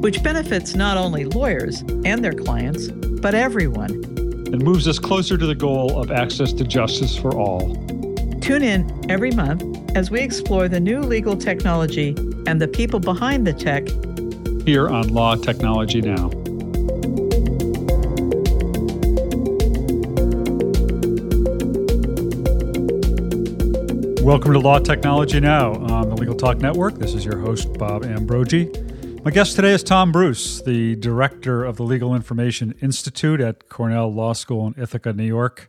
which benefits not only lawyers and their clients, but everyone. And moves us closer to the goal of access to justice for all. Tune in every month as we explore the new legal technology and the people behind the tech here on Law Technology Now. Welcome to Law Technology Now on the Legal Talk Network. This is your host, Bob Ambrogi. My guest today is Tom Bruce, the director of the Legal Information Institute at Cornell Law School in Ithaca, New York.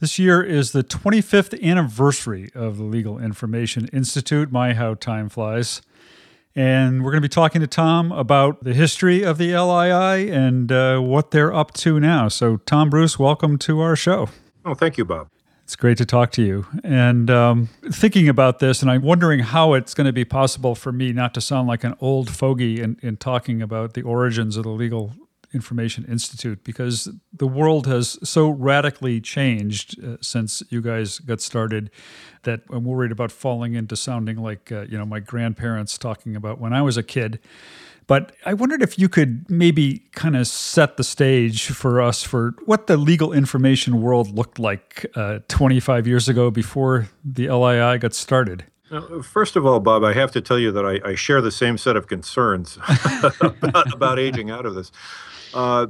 This year is the 25th anniversary of the Legal Information Institute. My, how time flies. And we're going to be talking to Tom about the history of the LII and uh, what they're up to now. So, Tom Bruce, welcome to our show. Oh, thank you, Bob. It's great to talk to you. And um, thinking about this, and I'm wondering how it's going to be possible for me not to sound like an old fogey in, in talking about the origins of the Legal Information Institute, because the world has so radically changed uh, since you guys got started that I'm worried about falling into sounding like uh, you know my grandparents talking about when I was a kid. But I wondered if you could maybe kind of set the stage for us for what the legal information world looked like uh, 25 years ago before the LII got started. first of all, Bob, I have to tell you that I, I share the same set of concerns about, about, aging out of this. Uh,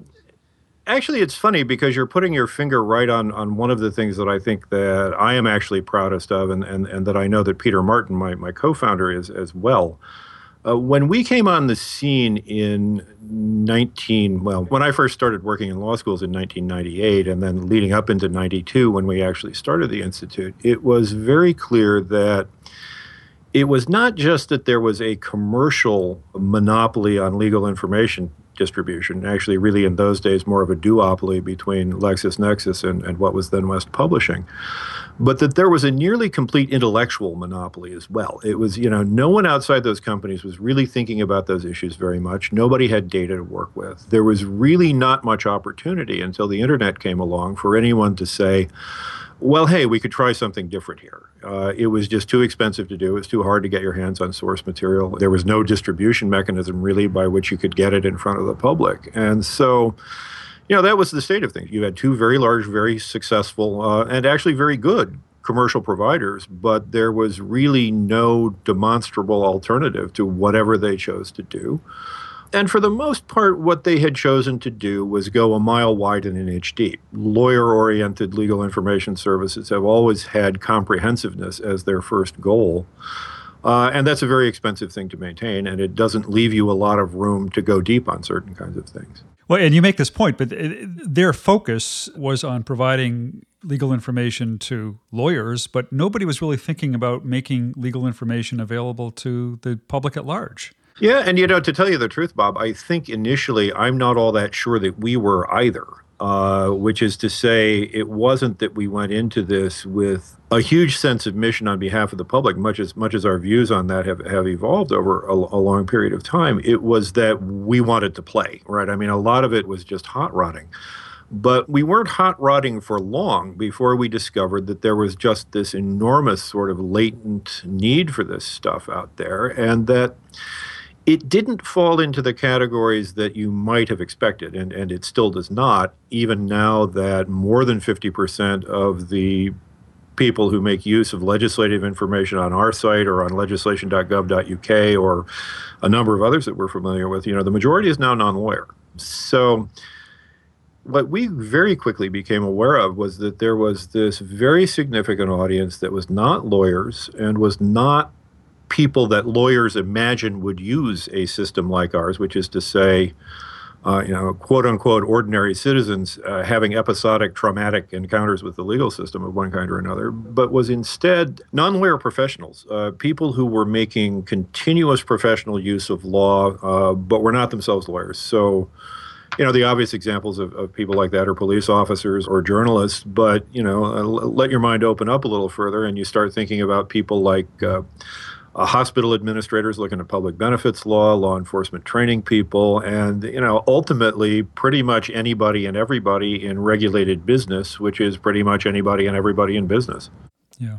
actually, it's funny because you're putting your finger right on, on one of the things that I think that I am actually proudest of, and, and, and that I know that Peter Martin, my, my co-founder, is as well. Uh, when we came on the scene in 19, well, when I first started working in law schools in 1998, and then leading up into 92 when we actually started the Institute, it was very clear that it was not just that there was a commercial monopoly on legal information distribution, actually, really in those days, more of a duopoly between LexisNexis and, and what was then West Publishing but that there was a nearly complete intellectual monopoly as well. It was, you know, no one outside those companies was really thinking about those issues very much. Nobody had data to work with. There was really not much opportunity until the internet came along for anyone to say, well, hey, we could try something different here. Uh, it was just too expensive to do. It was too hard to get your hands on source material. There was no distribution mechanism really by which you could get it in front of the public. And so, you know, that was the state of things. You had two very large, very successful, uh, and actually very good commercial providers, but there was really no demonstrable alternative to whatever they chose to do. And for the most part, what they had chosen to do was go a mile wide and an inch deep. Lawyer oriented legal information services have always had comprehensiveness as their first goal. Uh, and that's a very expensive thing to maintain, and it doesn't leave you a lot of room to go deep on certain kinds of things. Well, and you make this point, but their focus was on providing legal information to lawyers, but nobody was really thinking about making legal information available to the public at large. Yeah, and you know, to tell you the truth, Bob, I think initially I'm not all that sure that we were either uh, which is to say, it wasn't that we went into this with a huge sense of mission on behalf of the public, much as much as our views on that have, have evolved over a, a long period of time. It was that we wanted to play, right? I mean, a lot of it was just hot rodding. But we weren't hot rodding for long before we discovered that there was just this enormous sort of latent need for this stuff out there, and that it didn't fall into the categories that you might have expected, and, and it still does not, even now that more than 50% of the people who make use of legislative information on our site or on legislation.gov.uk or a number of others that we're familiar with, you know, the majority is now non lawyer. So, what we very quickly became aware of was that there was this very significant audience that was not lawyers and was not people that lawyers imagine would use a system like ours, which is to say, uh, you know, quote unquote, ordinary citizens uh, having episodic traumatic encounters with the legal system of one kind or another, but was instead non lawyer professionals, uh, people who were making continuous professional use of law, uh, but were not themselves lawyers. So, you know, the obvious examples of, of people like that are police officers or journalists. But, you know, uh, let your mind open up a little further and you start thinking about people like uh, hospital administrators looking at public benefits law, law enforcement training people, and, you know, ultimately pretty much anybody and everybody in regulated business, which is pretty much anybody and everybody in business. Yeah.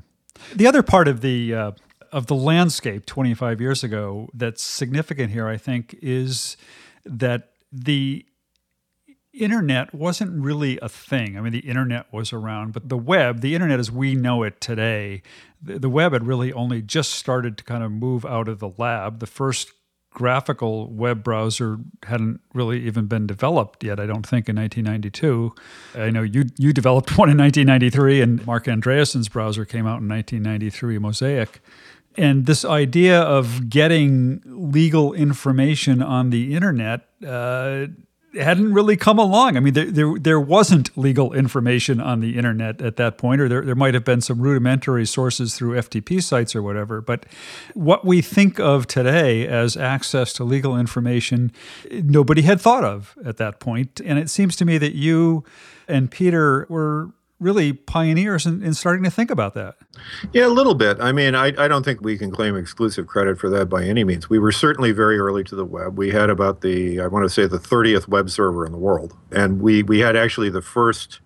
The other part of the uh, of the landscape 25 years ago that's significant here, I think, is that the internet wasn't really a thing. I mean, the internet was around, but the web, the internet as we know it today, the, web had really only just started to kind of move out of the lab. The first graphical web browser hadn't really even been developed yet, I don't think, in 1992. I know you, you developed one in 1993, and Marc Andreessen's browser came out in 1993, Mosaic. And this idea of getting legal information on the internet uh, hadn't really come along. I mean, there, there, there wasn't legal information on the internet at that point, or there, there might have been some rudimentary sources through FTP sites or whatever. But what we think of today as access to legal information, nobody had thought of at that point. And it seems to me that you and Peter were really pioneers in, in, starting to think about that. Yeah, a little bit. I mean, I, I don't think we can claim exclusive credit for that by any means. We were certainly very early to the web. We had about the, I want to say, the 30th web server in the world. And we, we had actually the first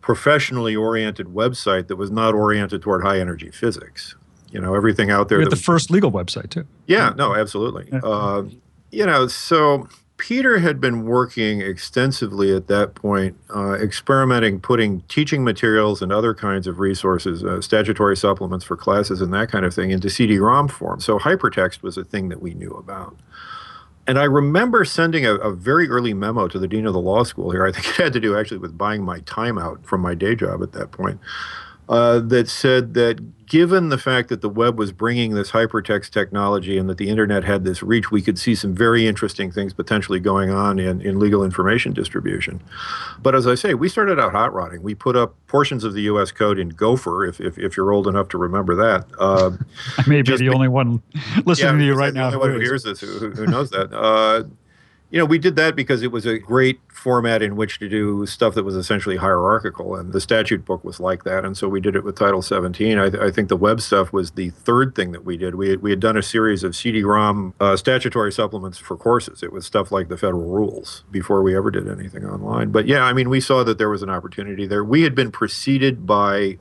professionally oriented website that was not oriented toward high energy physics. You know, everything out there. We had the first legal website, too. Yeah, no, absolutely. Yeah. Uh, you know, so Peter had been working extensively at that point, uh, experimenting, putting teaching materials and other kinds of resources, uh, statutory supplements for classes and that kind of thing, into CD-ROM form. So hypertext was a thing that we knew about. And I remember sending a, a, very early memo to the dean of the law school here. I think it had to do actually with buying my time out from my day job at that point uh, that said that given the fact that the web was bringing this hypertext technology and that the internet had this reach, we could see some very interesting things potentially going on in, in legal information distribution. But as I say, we started out hot rodding. We put up portions of the U.S. code in Gopher, if, if, if you're old enough to remember that. Uh, I may be the be, only one listening yeah, to you right now. Who hears this, who, who knows that. Uh, you know, we did that because it was a great format in which to do stuff that was essentially hierarchical, and the statute book was like that. And so we did it with Title 17. I, th- I think the web stuff was the third thing that we did. We had, we had done a series of CD-ROM uh, statutory supplements for courses. It was stuff like the federal rules before we ever did anything online. But yeah, I mean, we saw that there was an opportunity there. We had been preceded by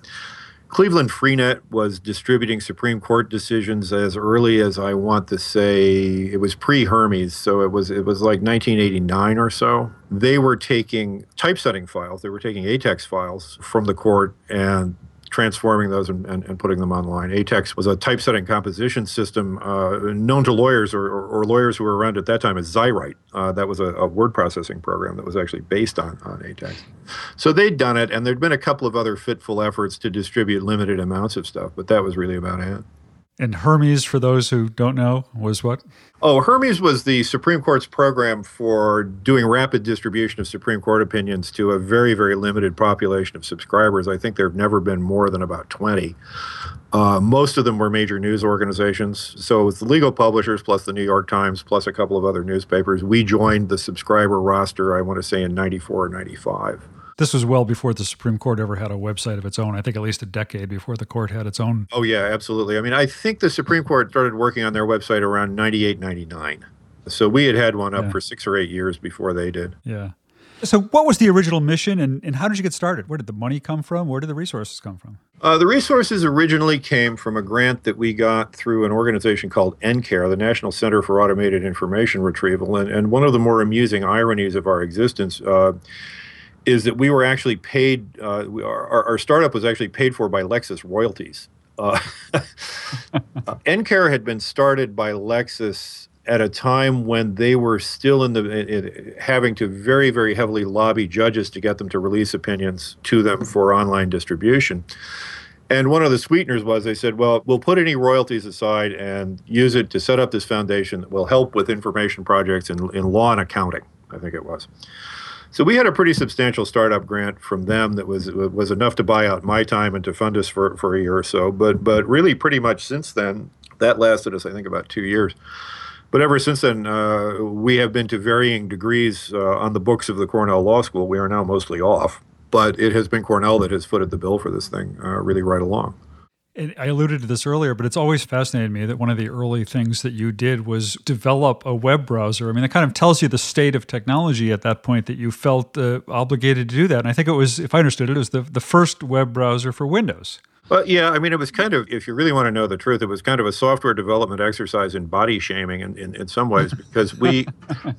Cleveland Freenet was distributing Supreme Court decisions as early as I want to say it was pre-Hermes, so it was it was like 1989 or so. They were taking typesetting files, they were taking ATEX files from the court and transforming those and, and, and, putting them online. ATEX was a typesetting composition system uh, known to lawyers or, or, or, lawyers who were around at that time as Xywrite. Uh, that was a, a, word processing program that was actually based on, on ATEX. So they'd done it, and there'd been a couple of other fitful efforts to distribute limited amounts of stuff, but that was really about it. And Hermes, for those who don't know, was what? Oh, Hermes was the Supreme Court's program for doing rapid distribution of Supreme Court opinions to a very, very limited population of subscribers. I think there have never been more than about 20. Uh, most of them were major news organizations. So it's the legal publishers plus the New York Times plus a couple of other newspapers. We joined the subscriber roster, I want to say, in 94 or 95. This was well before the Supreme Court ever had a website of its own. I think at least a decade before the court had its own. Oh, yeah, absolutely. I mean, I think the Supreme Court started working on their website around 98, 99. So we had had one up yeah. for six or eight years before they did. Yeah. So, what was the original mission and, and how did you get started? Where did the money come from? Where did the resources come from? Uh, the resources originally came from a grant that we got through an organization called NCAIR, the National Center for Automated Information Retrieval. And, and one of the more amusing ironies of our existence. Uh, is that we were actually paid. Uh, we, our, our, startup was actually paid for by Lexis royalties. Uh, NCAIR had been started by Lexis at a time when they were still in the in, having to very very heavily lobby judges to get them to release opinions to them for online distribution. And one of the sweeteners was they said, well, we'll put any royalties aside and use it to set up this foundation that will help with information projects in, in law and accounting, I think it was. So we had a pretty substantial startup grant from them that was was enough to buy out my time and to fund us for, for a year or so. But but really, pretty much since then, that lasted us I think about two years. But ever since then, uh, we have been to varying degrees uh, on the books of the Cornell Law School. We are now mostly off, but it has been Cornell that has footed the bill for this thing uh, really right along. And I alluded to this earlier, but it's always fascinated me that one of the early things that you did was develop a web browser. I mean, it kind of tells you the state of technology at that point that you felt uh, obligated to do that. And I think it was, if I understood it, it was the, the first web browser for Windows. Well, yeah, I mean, it was kind of, if you really want to know the truth, it was kind of a software development exercise in body shaming in, in, in some ways because we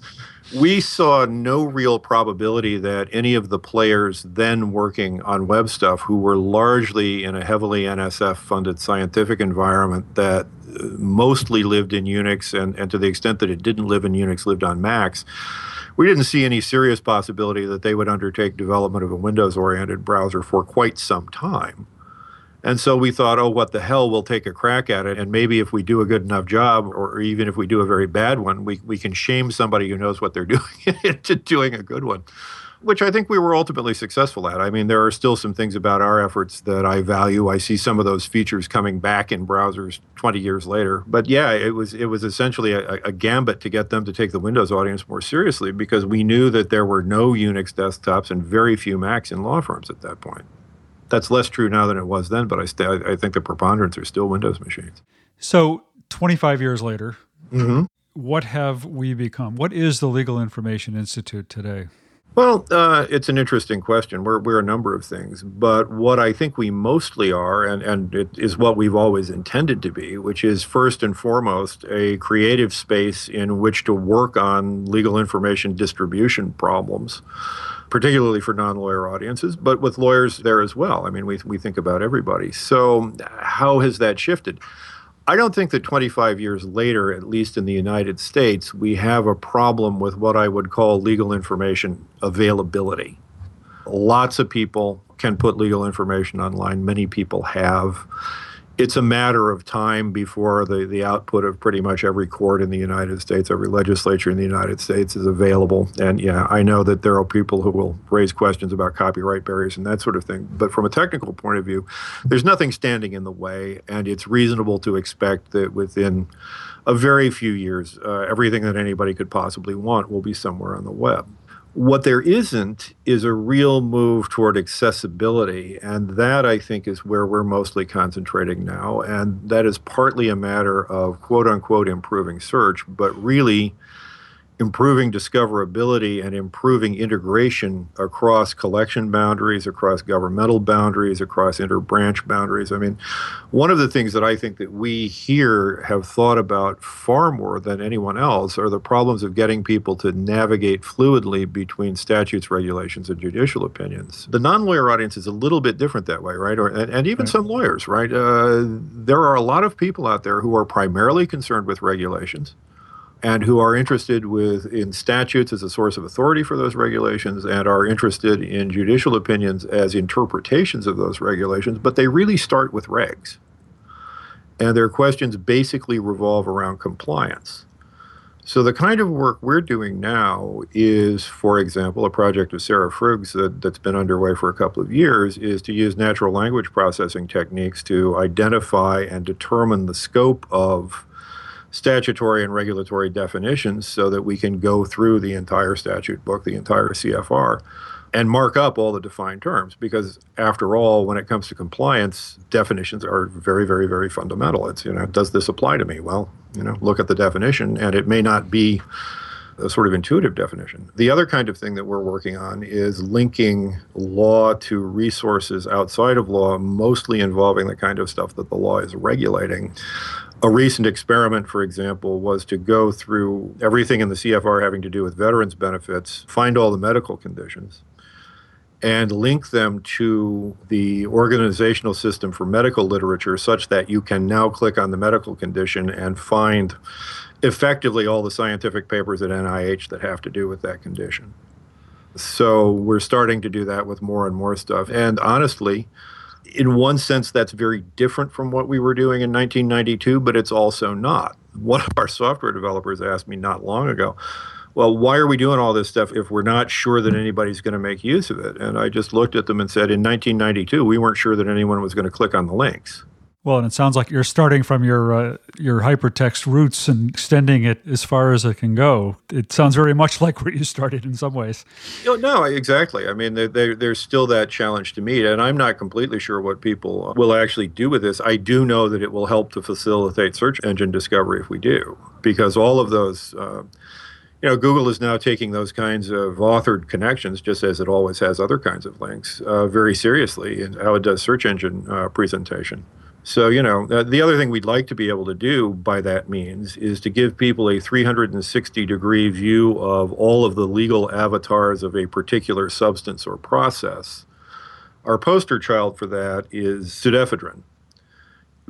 we saw no real probability that any of the players then working on web stuff, who were largely in a heavily NSF funded scientific environment that uh, mostly lived in Unix and, and to the extent that it didn't live in Unix, lived on Macs we didn't see any serious possibility that they would undertake development of a Windows oriented browser for quite some time. And so we thought, oh, what the hell, we'll take a crack at it. And maybe if we do a good enough job, or even if we do a very bad one, we, we can shame somebody who knows what they're doing into doing a good one, which I think we were ultimately successful at. I mean, there are still some things about our efforts that I value. I see some of those features coming back in browsers 20 years later. But yeah, it was it was essentially a, a gambit to get them to take the Windows audience more seriously because we knew that there were no Unix desktops and very few Macs in law firms at that point that's less true now than it was then, but I, st- I think the preponderance are still Windows machines. So, 25 years later, mm-hmm. what have we become? What is the Legal Information Institute today? Well, uh, it's an interesting question. We're, we're a number of things, but what I think we mostly are, and, and it is what we've always intended to be, which is first and foremost a creative space in which to work on legal information distribution problems particularly for non-lawyer audiences, but with lawyers there as well. I mean, we we think about everybody. So how has that shifted? I don't think that 25 years later, at least in the United States, we have a problem with what I would call legal information availability. Lots of people can put legal information online. Many people have it's a matter of time before the, the output of pretty much every court in the United States, every legislature in the United States is available. And yeah, I know that there are people who will raise questions about copyright barriers and that sort of thing. But from a technical point of view, there's nothing standing in the way, and it's reasonable to expect that within a very few years, uh, everything that anybody could possibly want will be somewhere on the web. What there isn't is a real move toward accessibility. And that, I think, is where we're mostly concentrating now. And that is partly a matter of quote unquote improving search, but really improving discoverability and improving integration across collection boundaries, across governmental boundaries, across interbranch boundaries. I mean, one of the things that I think that we here have thought about far more than anyone else are the problems of getting people to navigate fluidly between statutes, regulations, and judicial opinions. The non-lawyer audience is a little bit different that way, right? Or, and, and even right. some lawyers, right? Uh, there are a lot of people out there who are primarily concerned with regulations and who are interested with in statutes as a source of authority for those regulations and are interested in judicial opinions as interpretations of those regulations but they really start with regs. And their questions basically revolve around compliance. So the kind of work we're doing now is for example a project of Sara Frug's that, that's been underway for a couple of years is to use natural language processing techniques to identify and determine the scope of statutory and regulatory definitions so that we can go through the entire statute book, the entire CFR, and mark up all the defined terms. Because after all, when it comes to compliance, definitions are very, very, very fundamental. It's, you know, does this apply to me? Well, you know, look at the definition, and it may not be a sort of intuitive definition. The other kind of thing that we're working on is linking law to resources outside of law, mostly involving the kind of stuff that the law is regulating. A recent experiment, for example, was to go through everything in the CFR having to do with veterans benefits, find all the medical conditions, and link them to the organizational system for medical literature such that you can now click on the medical condition and find effectively all the scientific papers at NIH that have to do with that condition. So we're starting to do that with more and more stuff. And honestly, in one sense, that's very different from what we were doing in 1992, but it's also not. One of our software developers asked me not long ago, well, why are we doing all this stuff if we're not sure that anybody's going to make use of it? And I just looked at them and said, in 1992, we weren't sure that anyone was going to click on the links. Well, and it sounds like you're starting from your uh, your hypertext roots and extending it as far as it can go. It sounds very much like where you started in some ways. No, no exactly. I mean, there's still that challenge to meet, and I'm not completely sure what people will actually do with this. I do know that it will help to facilitate search engine discovery if we do, because all of those. Uh, you know, Google is now taking those kinds of authored connections, just as it always has other kinds of links, uh, very seriously in how it does search engine uh, presentation. So, you know, uh, the other thing we'd like to be able to do by that means is to give people a 360 degree view of all of the legal avatars of a particular substance or process. Our poster child for that is pseudoephedrine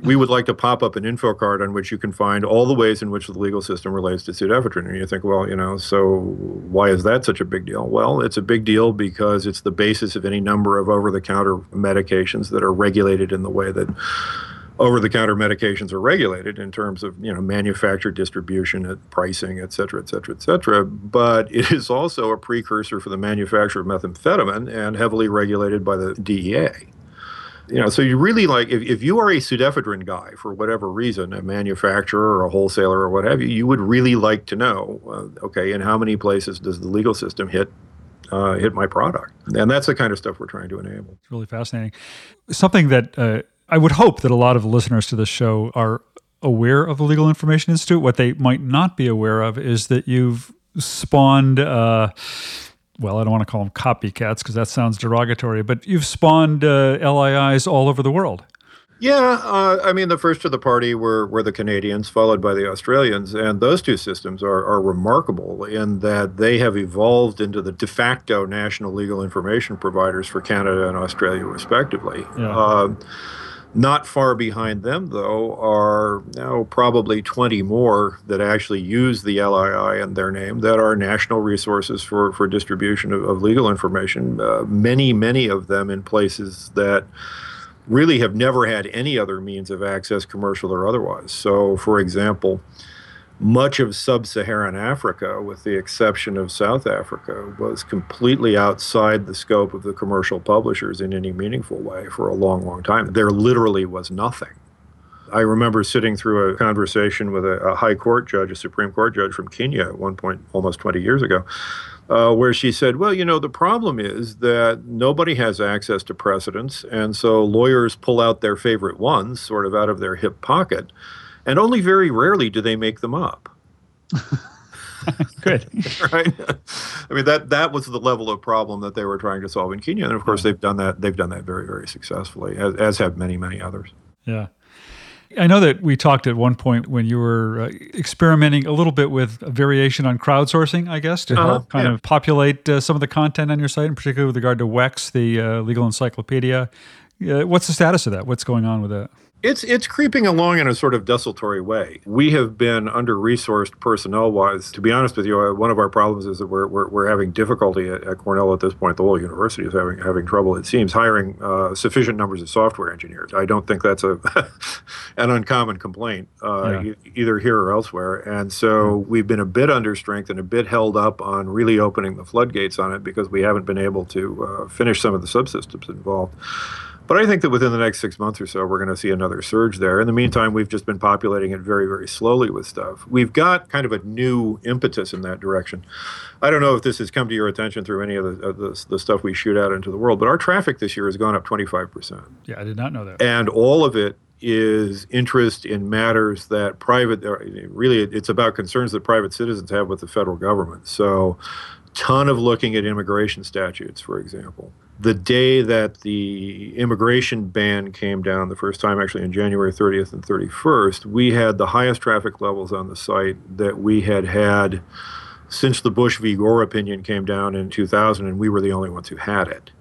we would like to pop up an info card on which you can find all the ways in which the legal system relates to pseudoephedrine. And you think, well, you know, so why is that such a big deal? Well, it's a big deal because it's the basis of any number of over the counter medications that are regulated in the way that over the counter medications are regulated in terms of you know manufacture distribution pricing et cetera et cetera et cetera but it is also a precursor for the manufacture of methamphetamine and heavily regulated by the DEA you know, so you really like if, if you are a pseudoephedrine guy for whatever reason, a manufacturer or a wholesaler or what have you, you would really like to know, uh, okay, in how many places does the legal system hit uh, hit my product? And that's the kind of stuff we're trying to enable. It's really fascinating. Something that uh, I would hope that a lot of listeners to this show are aware of the Legal Information Institute. What they might not be aware of is that you've spawned uh, well, I don't want to call them copycats because that sounds derogatory, but you've spawned uh, LIIs all over the world. Yeah, uh, I mean, the first to the party were, were the Canadians, followed by the Australians. And those two systems are, are remarkable in that they have evolved into the de facto national legal information providers for Canada and Australia, respectively. Yeah. Uh, not far behind them, though, are now probably 20 more that actually use the LII in their name that are national resources for, for distribution of, of legal information. Uh, many, many of them in places that really have never had any other means of access, commercial or otherwise. So, for example, much of sub Saharan Africa, with the exception of South Africa, was completely outside the scope of the commercial publishers in any meaningful way for a long, long time. There literally was nothing. I remember sitting through a conversation with a, a high court judge, a Supreme Court judge from Kenya at one point almost 20 years ago, uh, where she said, Well, you know, the problem is that nobody has access to precedents, and so lawyers pull out their favorite ones sort of out of their hip pocket and only very rarely do they make them up. Good. right. I mean that that was the level of problem that they were trying to solve in Kenya, and of course yeah. they've done that. They've done that very very successfully, as, as have many many others. Yeah. I know that we talked at one point when you were uh, experimenting a little bit with a variation on crowdsourcing, I guess, to uh-huh, help kind yeah. of populate uh, some of the content on your site, and particularly with regard to WEX, the uh, legal encyclopedia. Uh, what's the status of that? What's going on with that? It's it's creeping along in a sort of desultory way. We have been under resourced personnel wise. To be honest with you, uh, one of our problems is that we're, we're, we're having difficulty at, at, Cornell at this point. The whole university is having having trouble. It seems hiring uh, sufficient numbers of software engineers. I don't think that's a an uncommon complaint uh, yeah. e- either here or elsewhere. And so we've been a bit under strength and a bit held up on really opening the floodgates on it because we haven't been able to uh, finish some of the subsystems involved. But I think that within the next six months or so, we're going to see another surge there. In the meantime, we've just been populating it very, very slowly with stuff. We've got kind of a new impetus in that direction. I don't know if this has come to your attention through any of the, of the, the stuff we shoot out into the world, but our traffic this year has gone up 25%. Yeah, I did not know that. And all of it is interest in matters that private, really, it's about concerns that private citizens have with the federal government. So, ton of looking at immigration statutes, for example the day that the immigration ban came down the first time, actually on January 30th and 31st, we had the highest traffic levels on the site that we had had since the Bush v. Gore opinion came down in 2000, and we were the only ones who had it.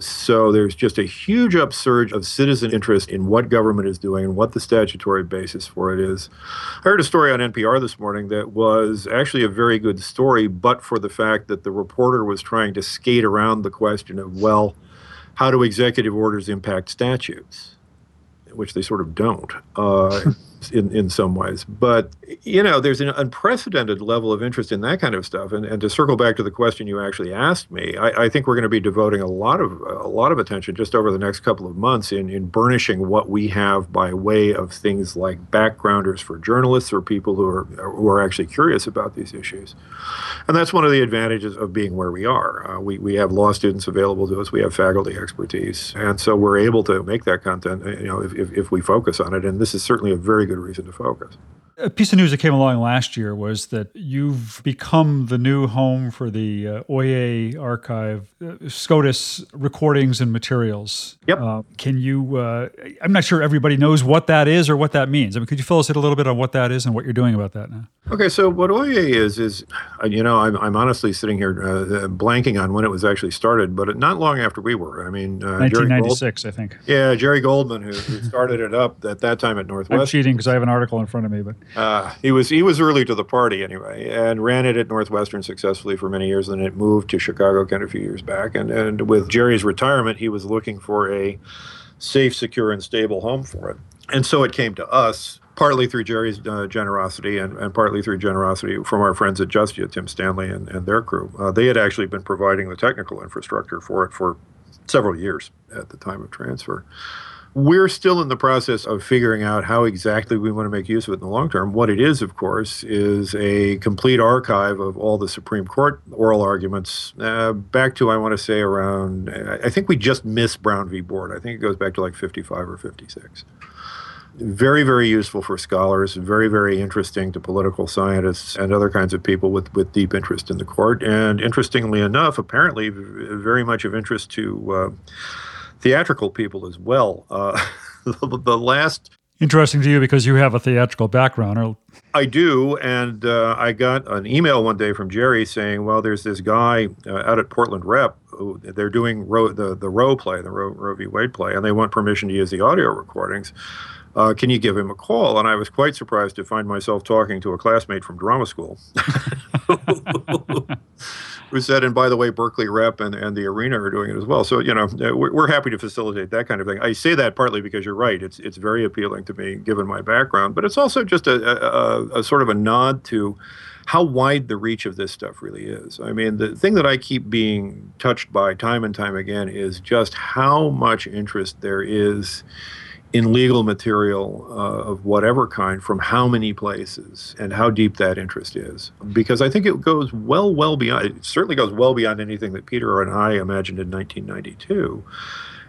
So there's just a huge upsurge of citizen interest in what government is doing and what the statutory basis for it is. I heard a story on NPR this morning that was actually a very good story, but for the fact that the reporter was trying to skate around the question of, well, how do executive orders impact statutes? Which they sort of don't. Uh, in, in some ways. But, you know, there's an unprecedented level of interest in that kind of stuff. And, and to circle back to the question you actually asked me, I, I think we're going to be devoting a lot of a lot of attention just over the next couple of months in, in burnishing what we have by way of things like backgrounders for journalists or people who are who are actually curious about these issues. And that's one of the advantages of being where we are. Uh, we, we have law students available to us, we have faculty expertise. And so we're able to make that content, you know, if, if, if we focus on it. And this is certainly a very good reason to focus. A piece of news that came along last year was that you've become the new home for the uh, Oyez archive, uh, SCOTUS recordings and materials. Yep. Uh, can you, uh, I'm not sure everybody knows what that is or what that means. I mean, could you fill us in a little bit on what that is and what you're doing about that now? Okay, so what Oyez is, is, uh, you know, I'm, I'm honestly sitting here uh, blanking on when it was actually started, but not long after we were. I mean, 1996, Gold, I think. Yeah, Jerry Goldman, who, who started it up at that time at Northwestern. I'm cheating because I have an article in front of me, but. Uh, he was he was early to the party anyway, and ran it at Northwestern successfully for many years. And it moved to Chicago Kent a few years back. And and with Jerry's retirement, he was looking for a safe, secure, and stable home for it. And so it came to us, partly through Jerry's uh, generosity and, and partly through generosity from our friends at Justia, Tim Stanley and, and their crew. Uh, they had actually been providing the technical infrastructure for it for several years at the time of transfer. We're still in the process of figuring out how exactly we want to make use of it in the long term. What it is, of course, is a complete archive of all the Supreme Court oral arguments uh, back to, I want to say, around, I think we just missed Brown v. Board. I think it goes back to like 55 or 56 very, very useful for scholars, very, very interesting to political scientists and other kinds of people with, with deep interest in the court. And interestingly enough, apparently, very much of interest to uh, theatrical people as well. Uh, the, the, last. Interesting to you because you have a theatrical background. Or... I do, and uh, I got an email one day from Jerry saying, "Well, there's this guy uh, out at Portland Rep. Who, they're doing Roe, the the Roe play, the Roe, Roe v. Wade play, and they want permission to use the audio recordings." Uh, can you give him a call? And I was quite surprised to find myself talking to a classmate from drama school who said, and by the way, Berkeley Rep and, and the Arena are doing it as well. So, you know, uh, we're, we're happy to facilitate that kind of thing. I say that partly because you're right. It's, it's very appealing to me given my background, but it's also just a, a, a sort of a nod to how wide the reach of this stuff really is. I mean, the thing that I keep being touched by time and time again is just how much interest there is in legal material uh, of whatever kind from how many places and how deep that interest is. Because I think it goes well, well beyond, it certainly goes well beyond anything that Peter and I imagined in 1992.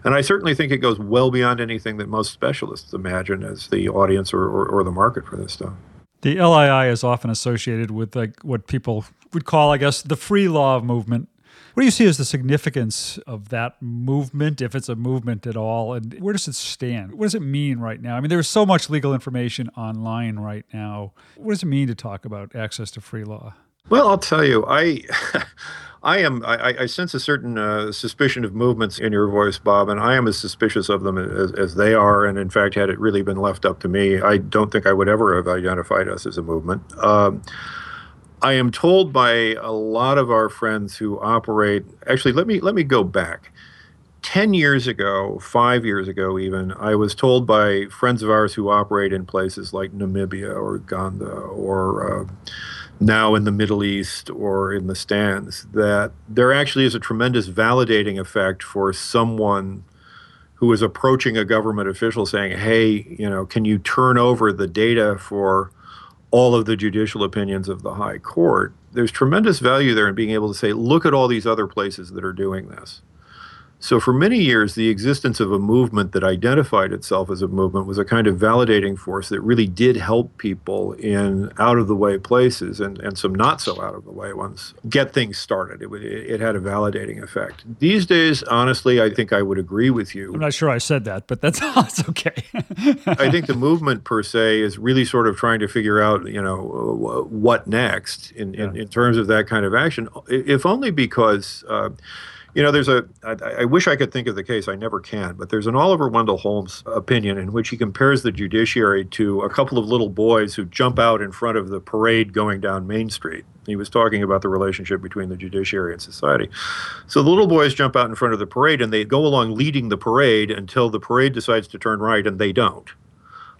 And I certainly think it goes well beyond anything that most specialists imagine as the audience or, or, or the market for this stuff. The LII is often associated with like what people would call, I guess, the free law movement what do you see as the significance of that movement, if it's a movement at all, and where does it stand? What does it mean right now? I mean, there's so much legal information online right now. What does it mean to talk about access to free law? Well, I'll tell you, I. I am. I, I, sense a certain uh, suspicion of movements in your voice, Bob, and I am as suspicious of them as, as, they are. And in fact, had it really been left up to me, I don't think I would ever have identified us as a movement. Um, I am told by a lot of our friends who operate. Actually, let me let me go back. 10 years ago, five years ago, even, I was told by friends of ours who operate in places like Namibia or Uganda or uh, now in the Middle East or in the stands that there actually is a tremendous validating effect for someone who is approaching a government official saying, hey, you know, can you turn over the data for all of the judicial opinions of the high court, there's tremendous value there in being able to say, look at all these other places that are doing this. So, for many years, the existence of a movement that identified itself as a movement was a kind of validating force that really did help people in out of the way places and, and some not so out of the way ones get things started. It, would, it had a validating effect. These days, honestly, I think I would agree with you. I'm not sure I said that, but that's, that's okay. I think the movement per se is really sort of trying to figure out, you know, what next in, in, in terms of that kind of action, if only because. Uh, you know, there's a. I, I wish I could think of the case. I never can. But there's an Oliver Wendell Holmes opinion in which he compares the judiciary to a couple of little boys who jump out in front of the parade going down Main Street. He was talking about the relationship between the judiciary and society. So the little boys jump out in front of the parade and they go along leading the parade until the parade decides to turn right and they don't.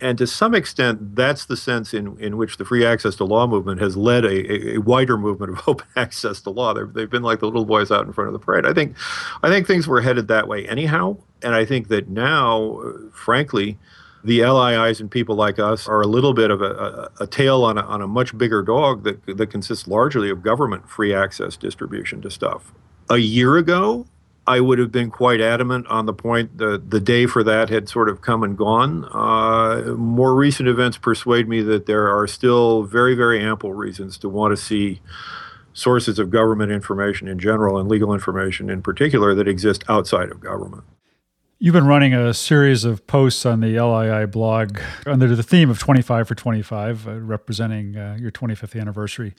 And to some extent, that's the sense in, in which the free access to law movement has led a, a, wider movement of open access to law. They've, they've been like the little boys out in front of the parade. I think, I think things were headed that way anyhow. And I think that now, frankly, the LIIs and people like us are a little bit of a, a, a, tail on a, on a much bigger dog that, that consists largely of government free access distribution to stuff. A year ago, I would have been quite adamant on the point that the day for that had sort of come and gone. Uh, more recent events persuade me that there are still very, very ample reasons to want to see sources of government information in general and legal information in particular that exist outside of government. You've been running a series of posts on the LII blog under the theme of 25 for 25, uh, representing uh, your 25th anniversary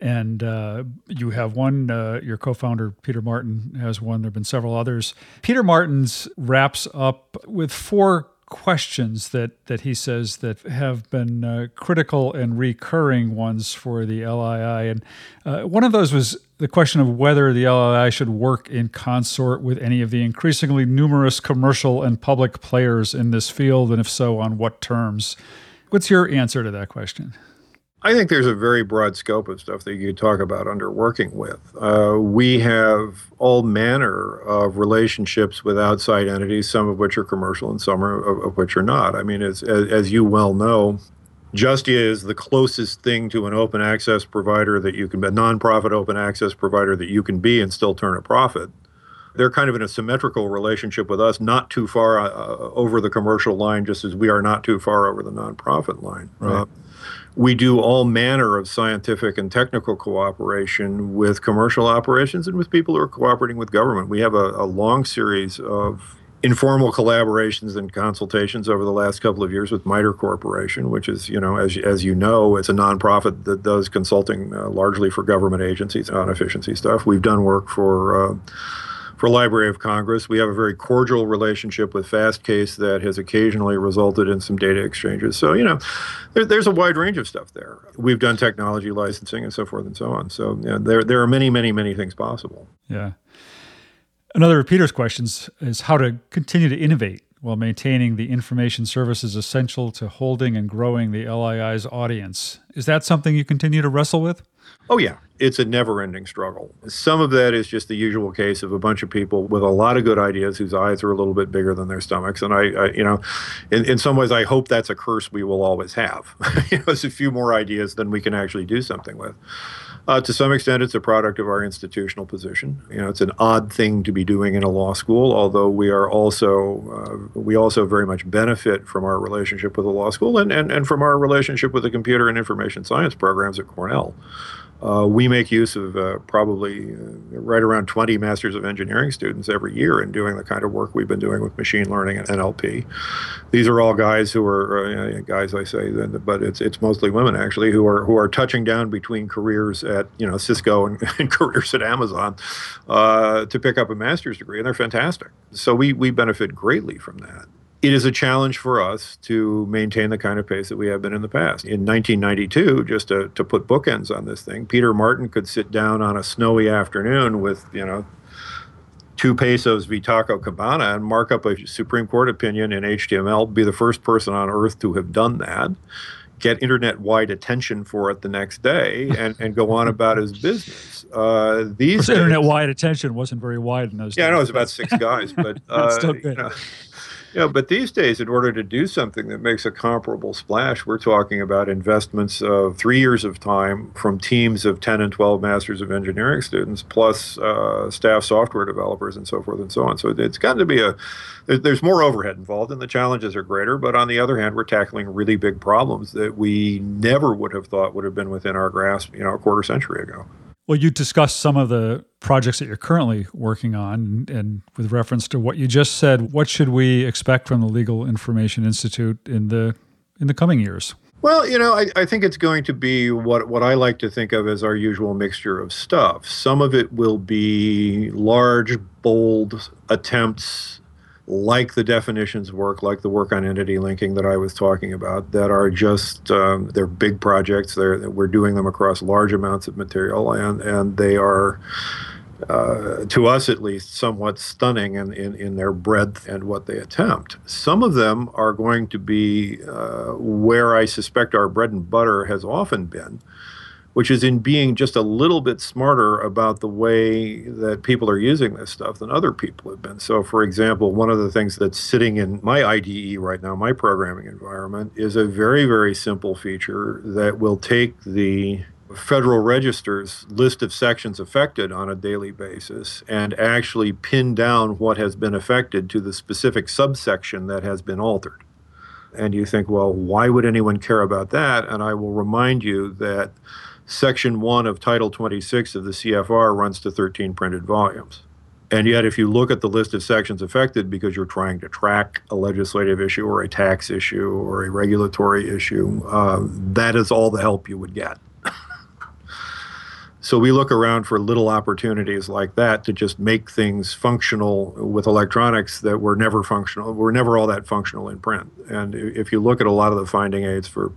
and uh, you have one. Uh, your co-founder Peter Martin has one. There have been several others. Peter Martin's wraps up with four questions that that he says that have been uh, critical and recurring ones for the LII, and uh, one of those was the question of whether the LII should work in consort with any of the increasingly numerous commercial and public players in this field, and if so, on what terms. What's your answer to that question? I think there's a very broad scope of stuff that you could talk about under working with. Uh, we have all manner of relationships with outside entities, some of which are commercial and some are, of, of which are not. I mean, as, as, as you well know, Justia is the closest thing to an open access provider that you can be, a nonprofit open access provider that you can be and still turn a profit. They're kind of in a symmetrical relationship with us, not too far uh, over the commercial line, just as we are not too far over the nonprofit line. Right. Uh, we do all manner of scientific and technical cooperation with commercial operations and with people who are cooperating with government. We have a, a long series of informal collaborations and consultations over the last couple of years with MITRE Corporation, which is, you know, as, as you know, it's a nonprofit that does consulting uh, largely for government agencies on efficiency stuff. We've done work for uh, for Library of Congress. We have a very cordial relationship with Fastcase that has occasionally resulted in some data exchanges. So, you know, there, there's a wide range of stuff there. We've done technology licensing and so forth and so on. So, you know, there, there are many, many, many things possible. Yeah. Another of Peter's questions is how to continue to innovate while maintaining the information services essential to holding and growing the LII's audience. Is that something you continue to wrestle with? Oh, yeah. It's a never ending struggle. Some of that is just the usual case of a bunch of people with a lot of good ideas whose eyes are a little bit bigger than their stomachs. And I, I you know, in, in some ways, I hope that's a curse we will always have. you know, it's a few more ideas than we can actually do something with. Uh, to some extent, it's a product of our institutional position. You know, it's an odd thing to be doing in a law school, although we are also uh, we also very much benefit from our relationship with the law school and, and, and from our relationship with the computer and information science programs at Cornell. Uh, we make use of uh, probably uh, right around 20 Masters of Engineering students every year in doing the kind of work we've been doing with machine learning and NLP. These are all guys who are uh, guys, I say, but it's it's mostly women actually who are who are touching down between careers at you know Cisco and, and careers at Amazon uh, to pick up a master's degree, and they're fantastic. So we we benefit greatly from that it is a challenge for us to maintain the kind of pace that we have been in the past. In 1992, just to, to put bookends on this thing, Peter Martin could sit down on a snowy afternoon with, you know, Two Pesos v Taco Cabana and mark up a Supreme Court opinion in HTML, be the first person on earth to have done that, get internet wide attention for it the next day, and, and go on about his business. Uh, these internet wide attention wasn't very wide in those yeah, days. Yeah, I know it was about six guys, but uh, still good. You know, yeah, but these days, in order to do something that makes a comparable splash, we're talking about investments of three years of time from teams of 10 and 12 Masters of Engineering students, plus uh, staff software developers and so forth and so on. So it's got to be a, there's more overhead involved and the challenges are greater. But on the other hand, we're tackling really big problems that we never would have thought would have been within our grasp, you know, a quarter century ago. Well, you discussed some of the projects that you're currently working on, and with reference to what you just said, what should we expect from the Legal Information Institute in the in the coming years? Well, you know, I, I think it's going to be what, what I like to think of as our usual mixture of stuff. Some of it will be large, bold attempts like the definitions work, like the work on entity linking that I was talking about, that are just um, they're big projects. They're we're doing them across large amounts of material, and and they are uh, to us at least, somewhat stunning in, in, in, their breadth and what they attempt. Some of them are going to be uh, where I suspect our bread and butter has often been, which is in being just a little bit smarter about the way that people are using this stuff than other people have been. So, for example, one of the things that's sitting in my IDE right now, my programming environment, is a very, very simple feature that will take the Federal Register's list of sections affected on a daily basis and actually pin down what has been affected to the specific subsection that has been altered. And you think, well, why would anyone care about that? And I will remind you that Section 1 of Title 26 of the CFR runs to 13 printed volumes. And yet, if you look at the list of sections affected because you're trying to track a legislative issue or a tax issue or a regulatory issue, uh, that is all the help you would get. So we look around for little opportunities like that to just make things functional with electronics that were never functional, were never all that functional in print. And if you look at a lot of the finding aids for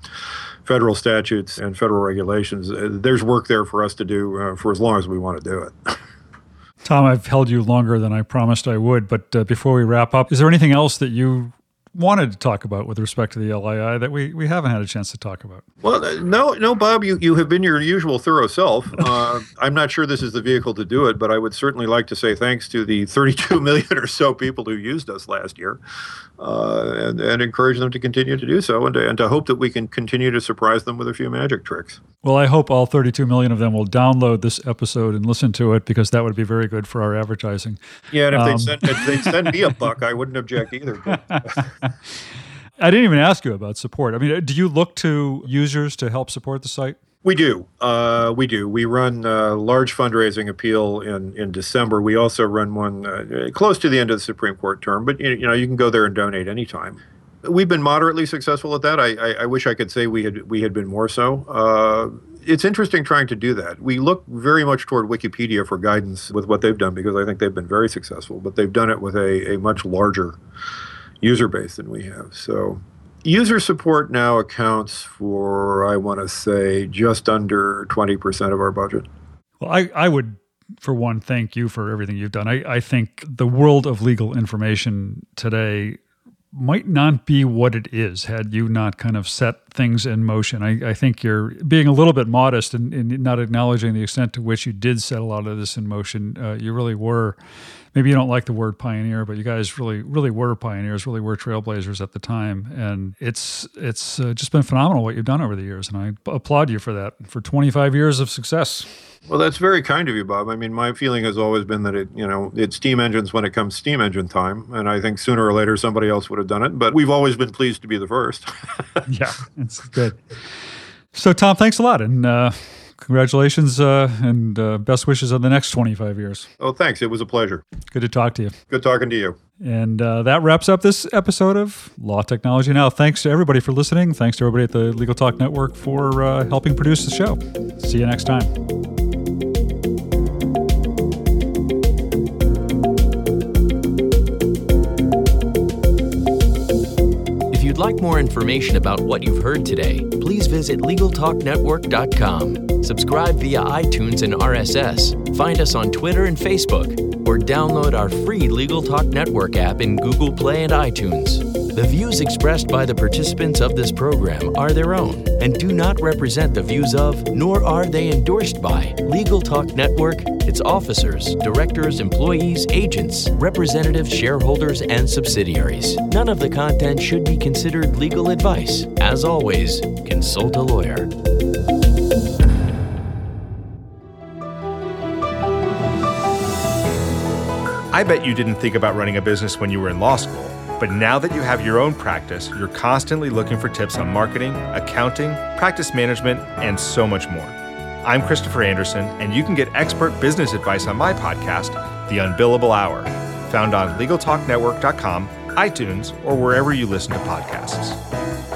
federal statutes and federal regulations, uh, there's work there for us to do uh, for as long as we want to do it. Tom, I've held you longer than I promised I would, but uh, before we wrap up, is there anything else that you wanted to talk about with respect to the LII that we, we haven't had a chance to talk about? Well, uh, no, no, Bob, you, you have been your usual thorough self. Uh, I'm not sure this is the vehicle to do it, but I would certainly like to say thanks to the 32 million or so people who used us last year and, and encourage them to continue to do so and to, and to hope that we can continue to surprise them with a few magic tricks. Well, I hope all 32 million of them will download this episode and listen to it because that would be very good for our advertising. Yeah, and if, um, they send, if they send me a buck, I wouldn't object either. I didn't even ask you about support. I mean, do you look to users to help support the site? We do. Uh, we do. We run a large fundraising appeal in, in December. We also run one uh, close to the end of the Supreme Court term, but you know you can go there and donate anytime. We've been moderately successful at that. I, I, I wish I could say we had we had been more so. Uh, it's interesting trying to do that. We look very much toward Wikipedia for guidance with what they've done because I think they've been very successful, but they've done it with a, a much larger user base than we have. So user support now accounts for, I want to say, just under 20% of our budget. Well, I, I would, for one, thank you for everything you've done. I, I think the world of legal information today might not be what it is had you not kind of set things in motion. I, I think you're being a little bit modest and not acknowledging the extent to which you did set a lot of this in motion. Uh, you really were maybe you don't like the word pioneer, but you guys really, really were pioneers, really were trailblazers at the time, and it's it's uh, just been phenomenal what you've done over the years, and I applaud you for that for 25 years of success. Well, that's very kind of you, Bob. I mean, my feeling has always been that it, you know, it's steam engines when it comes steam engine time, and I think sooner or later somebody else would have done it. But we've always been pleased to be the first. yeah, it's good. So, Tom, thanks a lot, and uh, congratulations uh, and uh, best wishes on the next 25 years. Oh, thanks. It was a pleasure. Good to talk to you. Good talking to you. And uh, that wraps up this episode of Law Technology Now. Thanks to everybody for listening. Thanks to everybody at the Legal Talk Network for uh, helping produce the show. See you next time. You'd like more information about what you've heard today, please visit LegalTalkNetwork.com. Subscribe via iTunes and RSS. Find us on Twitter and Facebook, or download our free Legal Talk Network app in Google Play and iTunes. The views expressed by the participants of this program are their own and do not represent the views of, nor are they endorsed by, Legal Talk Network, its officers, directors, employees, agents, representatives, shareholders, and subsidiaries. None of the content should be considered legal advice. As always, consult a lawyer. I bet you didn't think about running a business when you were in law school. But now that you have your own practice, you're constantly looking for tips on marketing, accounting, practice management, and so much more. I'm Christopher Anderson, and you can get expert business advice on my podcast, The Unbillable Hour, found on LegalTalkNetwork.com, iTunes, or wherever you listen to podcasts.